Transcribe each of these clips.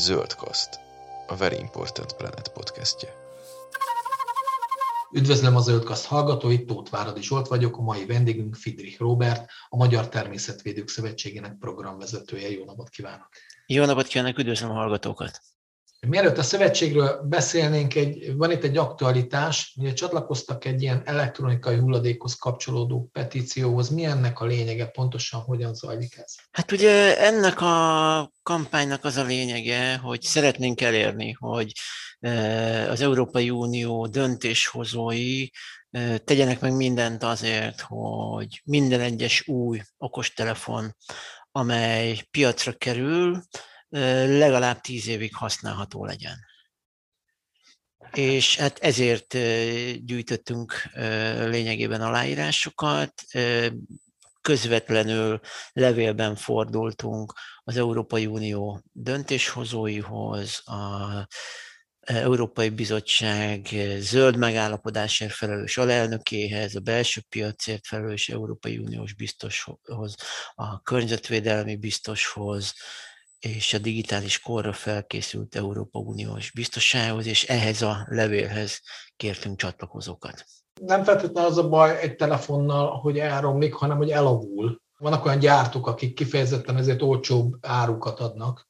Zöldkoszt, a Very Important Planet podcastje. Üdvözlöm a Zöldkaszt hallgatóit, Tóth Váradi Zsolt vagyok, a mai vendégünk Fidrich Robert, a Magyar Természetvédők Szövetségének programvezetője. Jó napot kívánok! Jó napot kívánok, üdvözlöm a hallgatókat! Mielőtt a szövetségről beszélnénk, egy, van itt egy aktualitás, ugye csatlakoztak egy ilyen elektronikai hulladékhoz kapcsolódó petícióhoz. Mi ennek a lényege, pontosan hogyan zajlik ez? Hát ugye ennek a kampánynak az a lényege, hogy szeretnénk elérni, hogy e, az Európai Unió döntéshozói e, tegyenek meg mindent azért, hogy minden egyes új okostelefon, amely piacra kerül, legalább tíz évig használható legyen. És hát ezért gyűjtöttünk lényegében aláírásokat, közvetlenül levélben fordultunk az Európai Unió döntéshozóihoz, a Európai Bizottság zöld megállapodásért felelős alelnökéhez, a belső piacért felelős Európai Uniós biztoshoz, a környezetvédelmi biztoshoz, és a digitális korra felkészült Európa Uniós biztosához, és ehhez a levélhez kértünk csatlakozókat. Nem feltétlenül az a baj egy telefonnal, hogy elromlik, hanem hogy elavul. Vannak olyan gyártók, akik kifejezetten ezért olcsóbb árukat adnak.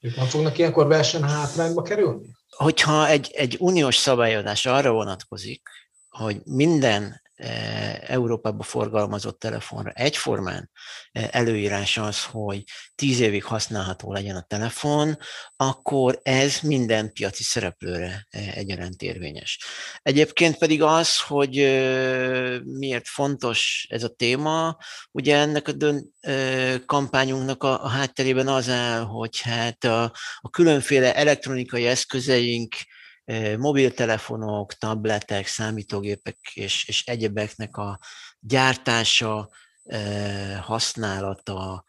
Ők nem fognak ilyenkor versenyhátrányba kerülni? Hogyha egy, egy uniós szabályozás arra vonatkozik, hogy minden Európába forgalmazott telefonra egyformán e, előírás az, hogy tíz évig használható legyen a telefon, akkor ez minden piaci szereplőre e, egyaránt érvényes. Egyébként pedig az, hogy miért fontos ez a téma, ugye ennek a dön, kampányunknak a, a hátterében az áll, hogy hát a, a különféle elektronikai eszközeink, mobiltelefonok, tabletek, számítógépek és, és egyebeknek a gyártása, használata,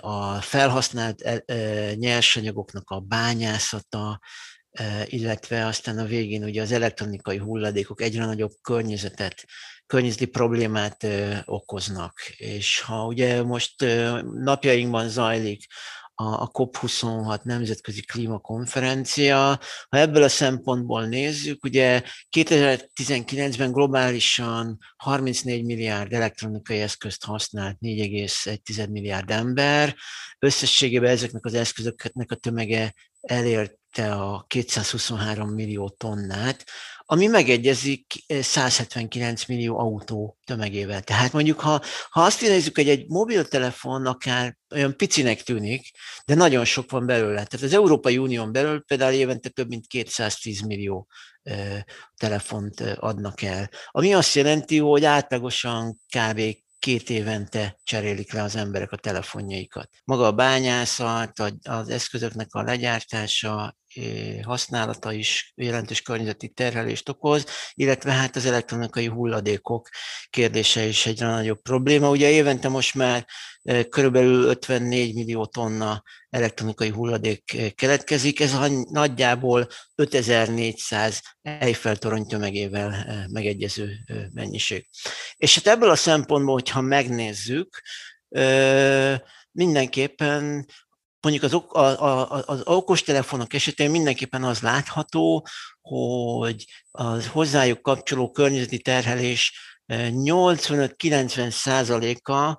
a felhasznált nyersanyagoknak a bányászata, illetve aztán a végén ugye az elektronikai hulladékok egyre nagyobb környezetet, környezeti problémát okoznak. És ha ugye most napjainkban zajlik a COP26 nemzetközi klímakonferencia. Ha ebből a szempontból nézzük, ugye 2019-ben globálisan 34 milliárd elektronikai eszközt használt 4,1 milliárd ember. Összességében ezeknek az eszközöknek a tömege elérte a 223 millió tonnát, ami megegyezik 179 millió autó tömegével. Tehát mondjuk, ha, ha azt nézzük, hogy egy mobiltelefon akár olyan picinek tűnik, de nagyon sok van belőle. Tehát az Európai Unión belül például évente több mint 210 millió telefont adnak el. Ami azt jelenti, hogy átlagosan kb két évente cserélik le az emberek a telefonjaikat. Maga a bányászat, az eszközöknek a legyártása, eh, használata is jelentős környezeti terhelést okoz, illetve hát az elektronikai hulladékok kérdése is egyre nagyobb probléma. Ugye évente most már körülbelül 54 millió tonna elektronikai hulladék keletkezik, ez nagyjából 5400 Eiffel torony tömegével megegyező mennyiség. És hát ebből a szempontból, hogyha megnézzük, mindenképpen mondjuk az, a, a, az okostelefonok esetén mindenképpen az látható, hogy az hozzájuk kapcsoló környezeti terhelés 85-90 százaléka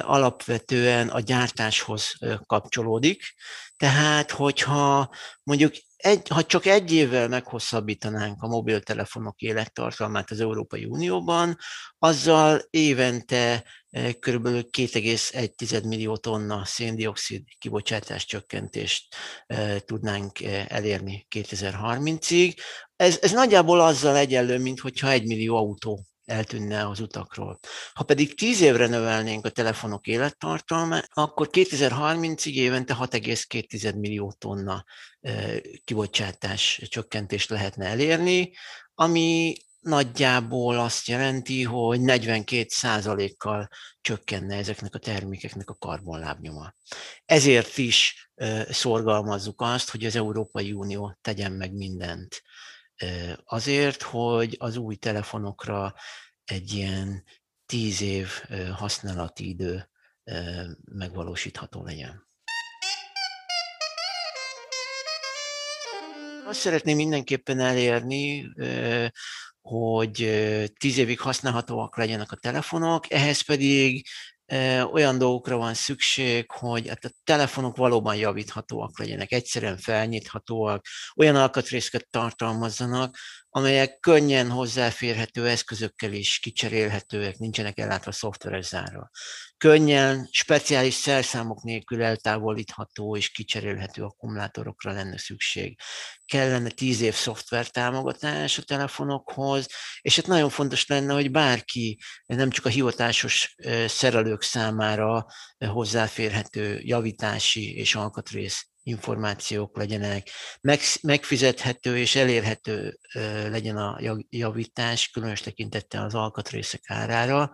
alapvetően a gyártáshoz kapcsolódik. Tehát, hogyha mondjuk egy, ha csak egy évvel meghosszabbítanánk a mobiltelefonok élettartalmát az Európai Unióban, azzal évente kb. 2,1 millió tonna széndiokszid kibocsátás csökkentést tudnánk elérni 2030-ig. Ez, ez nagyjából azzal egyenlő, mint hogyha egy millió autó eltűnne az utakról. Ha pedig 10 évre növelnénk a telefonok élettartalmát, akkor 2030-ig évente 6,2 millió tonna kibocsátás csökkentést lehetne elérni, ami nagyjából azt jelenti, hogy 42 kal csökkenne ezeknek a termékeknek a karbonlábnyoma. Ezért is szorgalmazzuk azt, hogy az Európai Unió tegyen meg mindent Azért, hogy az új telefonokra egy ilyen tíz év használati idő megvalósítható legyen. Azt szeretném mindenképpen elérni, hogy tíz évig használhatóak legyenek a telefonok, ehhez pedig olyan dolgokra van szükség, hogy hát a telefonok valóban javíthatóak legyenek, egyszerűen felnyithatóak, olyan alkatrészket tartalmazzanak, amelyek könnyen hozzáférhető eszközökkel is kicserélhetőek, nincsenek ellátva szoftveres zárva. Könnyen, speciális szerszámok nélkül eltávolítható és kicserélhető akkumulátorokra lenne szükség. Kellene tíz év szoftver támogatás a telefonokhoz, és hát nagyon fontos lenne, hogy bárki, nem csak a hivatásos szerelők számára hozzáférhető javítási és alkatrész információk legyenek, megfizethető és elérhető legyen a javítás, különös tekintettel az alkatrészek árára.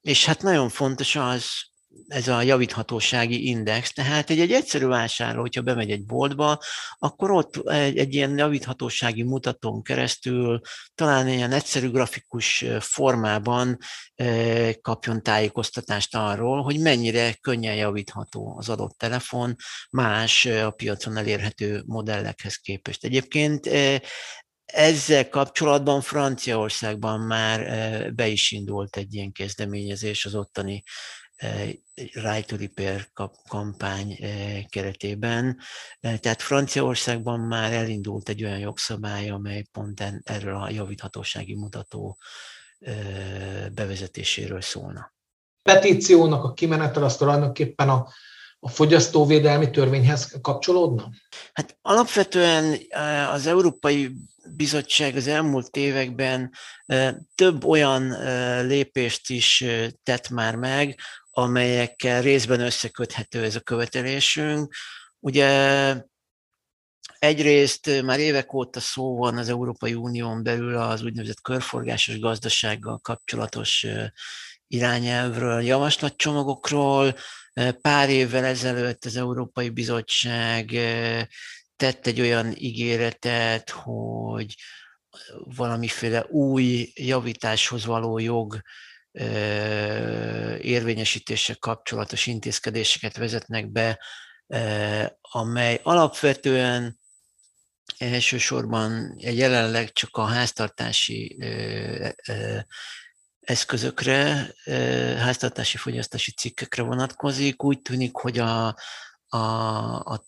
És hát nagyon fontos az, ez a javíthatósági index, tehát egy, egy egyszerű vásárló, hogyha bemegy egy boltba, akkor ott egy, egy ilyen javíthatósági mutatón keresztül talán ilyen egyszerű grafikus formában kapjon tájékoztatást arról, hogy mennyire könnyen javítható az adott telefon más a piacon elérhető modellekhez képest. Egyébként ezzel kapcsolatban Franciaországban már be is indult egy ilyen kezdeményezés az ottani Right to Repair kampány keretében. Tehát Franciaországban már elindult egy olyan jogszabály, amely pont erről a javíthatósági mutató bevezetéséről szólna. Petíciónak a kimenetel az tulajdonképpen a, a fogyasztóvédelmi törvényhez kapcsolódna? Hát alapvetően az Európai Bizottság az elmúlt években több olyan lépést is tett már meg, amelyekkel részben összeköthető ez a követelésünk. Ugye egyrészt már évek óta szó van az Európai Unión belül az úgynevezett körforgásos gazdasággal kapcsolatos irányelvről, javaslatcsomagokról. Pár évvel ezelőtt az Európai Bizottság tett egy olyan ígéretet, hogy valamiféle új javításhoz való jog érvényesítése kapcsolatos intézkedéseket vezetnek be, amely alapvetően elsősorban jelenleg csak a háztartási eszközökre, háztartási fogyasztási cikkekre vonatkozik. Úgy tűnik, hogy a, a, a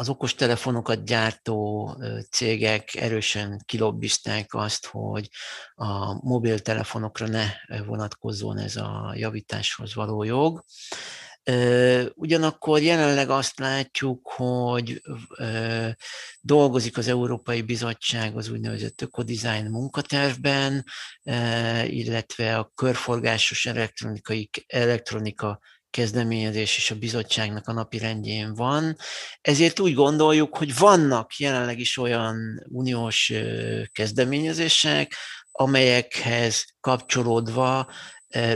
az okostelefonokat gyártó cégek erősen kilobbizták azt, hogy a mobiltelefonokra ne vonatkozzon ez a javításhoz való jog. Ugyanakkor jelenleg azt látjuk, hogy dolgozik az Európai Bizottság az úgynevezett ökodizájn munkatervben, illetve a körforgásos elektronikai, elektronika kezdeményezés és a bizottságnak a napi rendjén van. Ezért úgy gondoljuk, hogy vannak jelenleg is olyan uniós kezdeményezések, amelyekhez kapcsolódva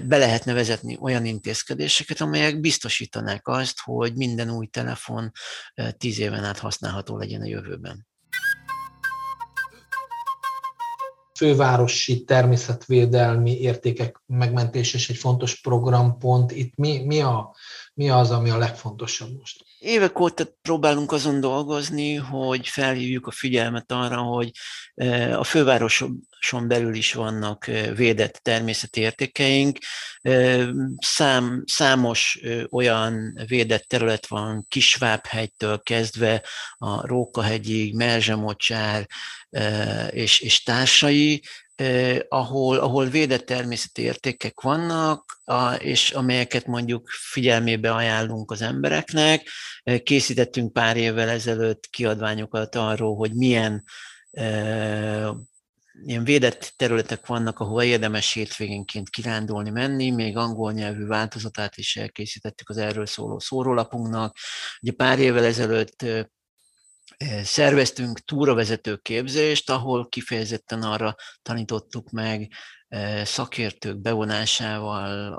be lehetne vezetni olyan intézkedéseket, amelyek biztosítanák azt, hogy minden új telefon tíz éven át használható legyen a jövőben. Fővárosi természetvédelmi értékek megmentése is egy fontos programpont. Itt mi, mi, a, mi az, ami a legfontosabb most? Évek óta próbálunk azon dolgozni, hogy felhívjuk a figyelmet arra, hogy e, a fővároson belül is vannak e, védett természeti értékeink. E, szám, számos olyan védett terület van Kisvábhegytől kezdve a Rókahegyig, Merzsemocsár és, és társai, ahol, ahol védett természeti értékek vannak, és amelyeket mondjuk figyelmébe ajánlunk az embereknek. Készítettünk pár évvel ezelőtt kiadványokat arról, hogy milyen ilyen védett területek vannak, ahol érdemes hétvégénként kirándulni, menni, még angol nyelvű változatát is elkészítettük az erről szóló szórólapunknak. Ugye pár évvel ezelőtt szerveztünk túravezető képzést, ahol kifejezetten arra tanítottuk meg szakértők bevonásával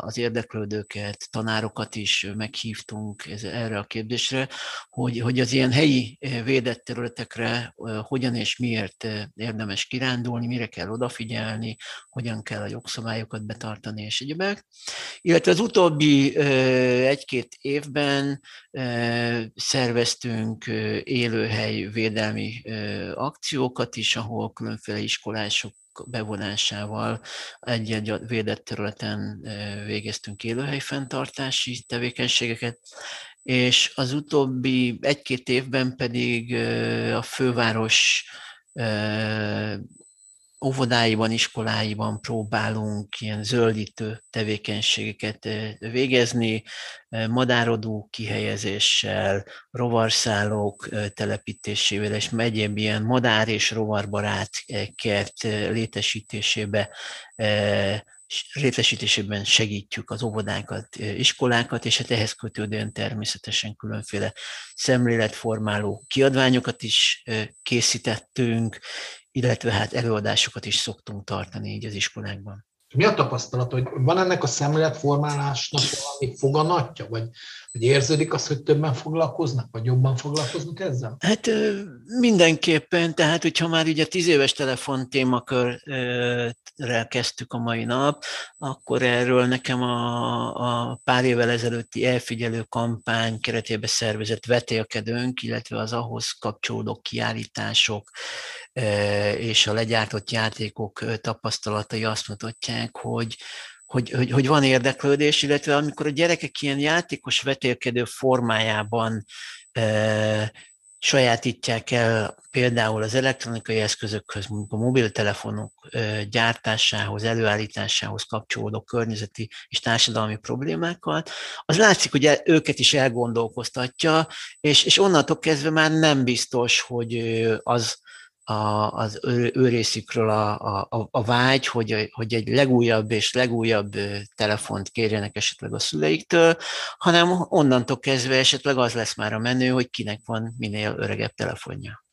az érdeklődőket, tanárokat is meghívtunk erre a kérdésre, hogy, hogy az ilyen helyi védett területekre hogyan és miért érdemes kirándulni, mire kell odafigyelni, hogyan kell a jogszabályokat betartani és egyebek. Illetve az utóbbi egy-két évben szerveztünk élőhely védelmi akciókat is, ahol különféle iskolások bevonásával egy-egy védett területen végeztünk élőhelyfenntartási tevékenységeket, és az utóbbi egy-két évben pedig a főváros óvodáiban, iskoláiban próbálunk ilyen zöldítő tevékenységeket végezni, madárodó kihelyezéssel, rovarszálók telepítésével, és egyéb ilyen madár és rovarbarát kert létesítésébe részesítésében segítjük az óvodákat, iskolákat, és hát ehhez kötődően természetesen különféle szemléletformáló kiadványokat is készítettünk, illetve hát előadásokat is szoktunk tartani így az iskolákban. Mi a tapasztalat, hogy van ennek a szemléletformálásnak valami foganatja, vagy, vagy érződik az, hogy többen foglalkoznak, vagy jobban foglalkoznak ezzel? Hát mindenképpen, tehát hogyha már ugye tíz éves telefon témakörrel kezdtük a mai nap, akkor erről nekem a, a pár évvel ezelőtti elfigyelő kampány keretében szervezett vetélkedőnk, illetve az ahhoz kapcsolódó kiállítások, és a legyártott játékok tapasztalatai azt mutatják, hogy, hogy, hogy, hogy van érdeklődés, illetve amikor a gyerekek ilyen játékos vetélkedő formájában e, sajátítják el például az elektronikai eszközökhöz, mondjuk a mobiltelefonok gyártásához, előállításához kapcsolódó környezeti és társadalmi problémákat, az látszik, hogy őket is elgondolkoztatja, és, és onnantól kezdve már nem biztos, hogy az, a, az ő, ő részükről a, a, a vágy, hogy, hogy egy legújabb és legújabb telefont kérjenek esetleg a szüleiktől, hanem onnantól kezdve esetleg az lesz már a menő, hogy kinek van minél öregebb telefonja.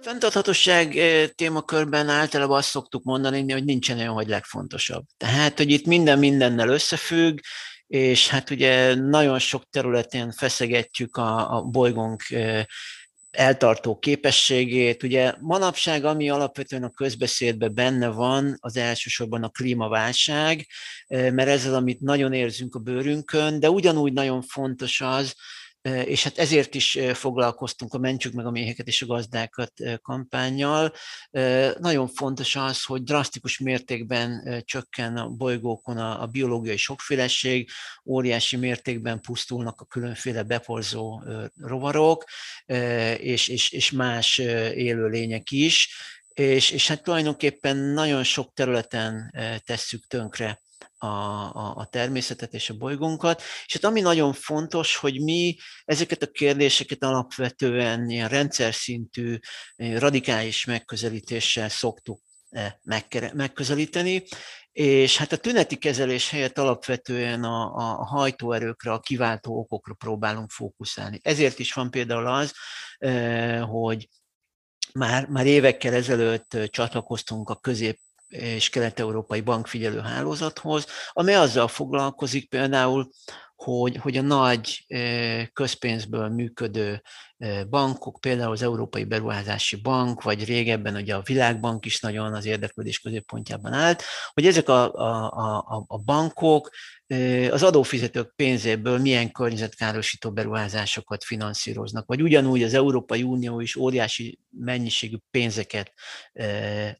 Fentarthatóság témakörben általában azt szoktuk mondani, hogy nincsen olyan, hogy legfontosabb. Tehát, hogy itt minden mindennel összefügg, és hát ugye nagyon sok területén feszegetjük a, a bolygónk eltartó képességét. Ugye manapság, ami alapvetően a közbeszédben benne van, az elsősorban a klímaválság, mert ez az, amit nagyon érzünk a bőrünkön, de ugyanúgy nagyon fontos az, és hát ezért is foglalkoztunk a Mentsük meg a méheket és a gazdákat kampányjal. Nagyon fontos az, hogy drasztikus mértékben csökken a bolygókon a, biológiai sokféleség, óriási mértékben pusztulnak a különféle beporzó rovarok, és, és, és más élőlények is, és, és hát tulajdonképpen nagyon sok területen tesszük tönkre a, a, a természetet és a bolygónkat. És hát ami nagyon fontos, hogy mi ezeket a kérdéseket alapvetően ilyen rendszer szintű, radikális megközelítéssel szoktuk eh, megközelíteni, és hát a tüneti kezelés helyett alapvetően a, a hajtóerőkre, a kiváltó okokra próbálunk fókuszálni. Ezért is van például az, hogy már, már évekkel ezelőtt csatlakoztunk a közép és kelet-európai bankfigyelő hálózathoz, amely azzal foglalkozik például, hogy, hogy a nagy közpénzből működő bankok, például az Európai Beruházási Bank, vagy régebben ugye a Világbank is nagyon az érdeklődés középpontjában állt, hogy ezek a, a, a, a bankok az adófizetők pénzéből milyen környezetkárosító beruházásokat finanszíroznak, vagy ugyanúgy az Európai Unió is óriási mennyiségű pénzeket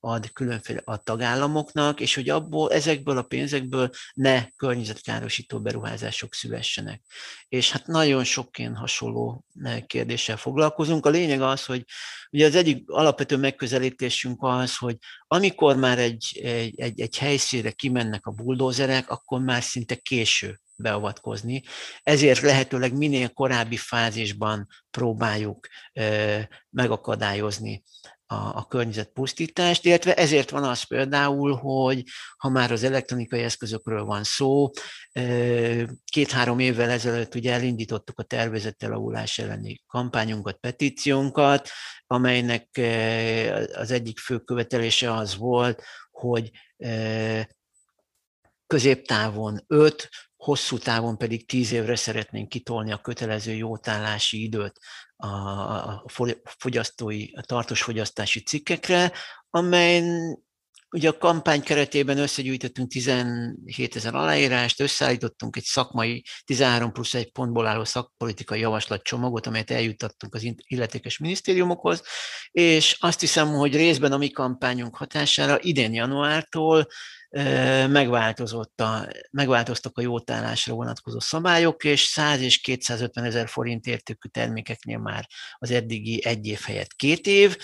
ad különféle a tagállamoknak, és hogy abból, ezekből a pénzekből ne környezetkárosító beruházások szülessenek. És hát nagyon sok ilyen hasonló kérdéssel foglalkozunk. A lényeg az, hogy ugye az egyik alapvető megközelítésünk az, hogy amikor már egy, egy, egy, egy helyszínre kimennek a buldózerek, akkor már szinte késő beavatkozni. Ezért lehetőleg minél korábbi fázisban próbáljuk megakadályozni a, a környezetpusztítást, illetve ezért van az például, hogy ha már az elektronikai eszközökről van szó, két-három évvel ezelőtt ugye elindítottuk a tervezett elavulás elleni kampányunkat, petíciónkat, amelynek az egyik fő követelése az volt, hogy középtávon 5, hosszú távon pedig 10 évre szeretnénk kitolni a kötelező jótállási időt a fogyasztói, a tartós fogyasztási cikkekre, amely Ugye a kampány keretében összegyűjtöttünk 17 ezer aláírást, összeállítottunk egy szakmai 13 plusz egy pontból álló szakpolitikai javaslatcsomagot, amelyet eljuttattunk az illetékes minisztériumokhoz, és azt hiszem, hogy részben a mi kampányunk hatására idén januártól megváltozott a, megváltoztak a jótállásra vonatkozó szabályok, és 100 és 250 ezer forint értékű termékeknél már az eddigi egy év helyett két év,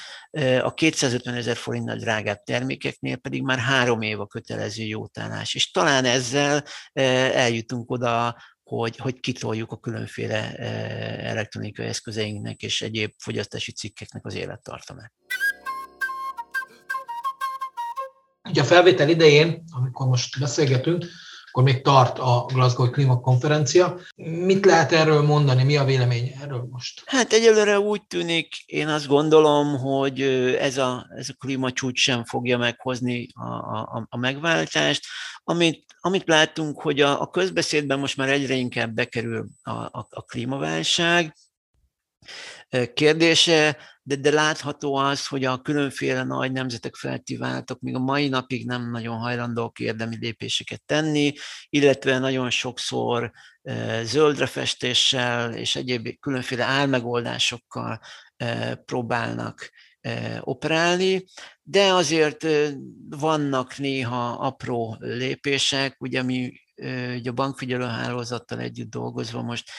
a 250 ezer forintnál drágább termékeknél pedig már három év a kötelező jótállás. És talán ezzel eljutunk oda, hogy, hogy kitoljuk a különféle elektronikai eszközeinknek és egyéb fogyasztási cikkeknek az élettartamát. Ugye a felvétel idején, amikor most beszélgetünk, akkor még tart a Glasgow klímakonferencia. Mit lehet erről mondani, mi a vélemény erről most? Hát egyelőre úgy tűnik, én azt gondolom, hogy ez a, ez a klímacsúcs sem fogja meghozni a, a, a megváltást. Amit, amit látunk, hogy a, a közbeszédben most már egyre inkább bekerül a, a, a klímaválság, kérdése, de, de látható az, hogy a különféle nagy nemzetek felti váltok még a mai napig nem nagyon hajlandók érdemi lépéseket tenni, illetve nagyon sokszor zöldre festéssel és egyéb különféle álmegoldásokkal próbálnak operálni, de azért vannak néha apró lépések, ugye mi ugye a bankfigyelőhálózattal együtt dolgozva most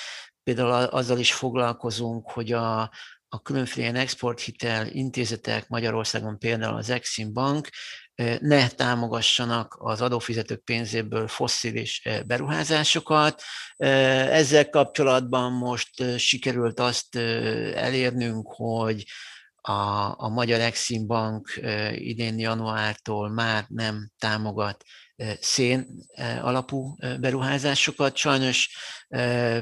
például azzal is foglalkozunk, hogy a, a különféle exporthitel intézetek Magyarországon például az Exim Bank ne támogassanak az adófizetők pénzéből fosszilis beruházásokat. Ezzel kapcsolatban most sikerült azt elérnünk, hogy a, a Magyar Exim Bank idén januártól már nem támogat szén alapú beruházásokat. Sajnos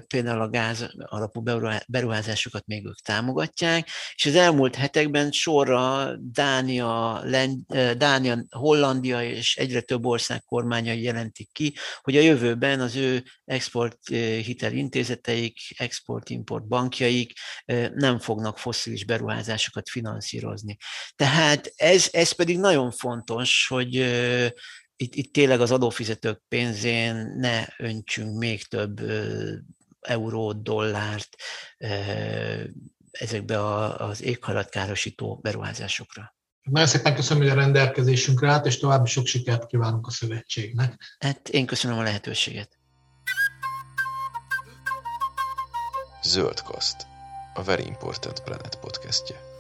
például a gáz alapú beruházásokat még ők támogatják, és az elmúlt hetekben sorra Dánia, Lend, Dánia, Hollandia és egyre több ország kormányai jelentik ki, hogy a jövőben az ő export hitel intézeteik, export-import bankjaik nem fognak fosszilis beruházásokat finanszírozni. Tehát ez, ez pedig nagyon fontos, hogy itt, itt tényleg az adófizetők pénzén ne öntsünk még több eurót, dollárt ezekbe az éghajlatkárosító beruházásokra. Nagyon szépen köszönöm, hogy a rendelkezésünkre állt, és további sok sikert kívánunk a szövetségnek. Hát én köszönöm a lehetőséget. Zöld Kaszt, a Very Important Planet podcastje.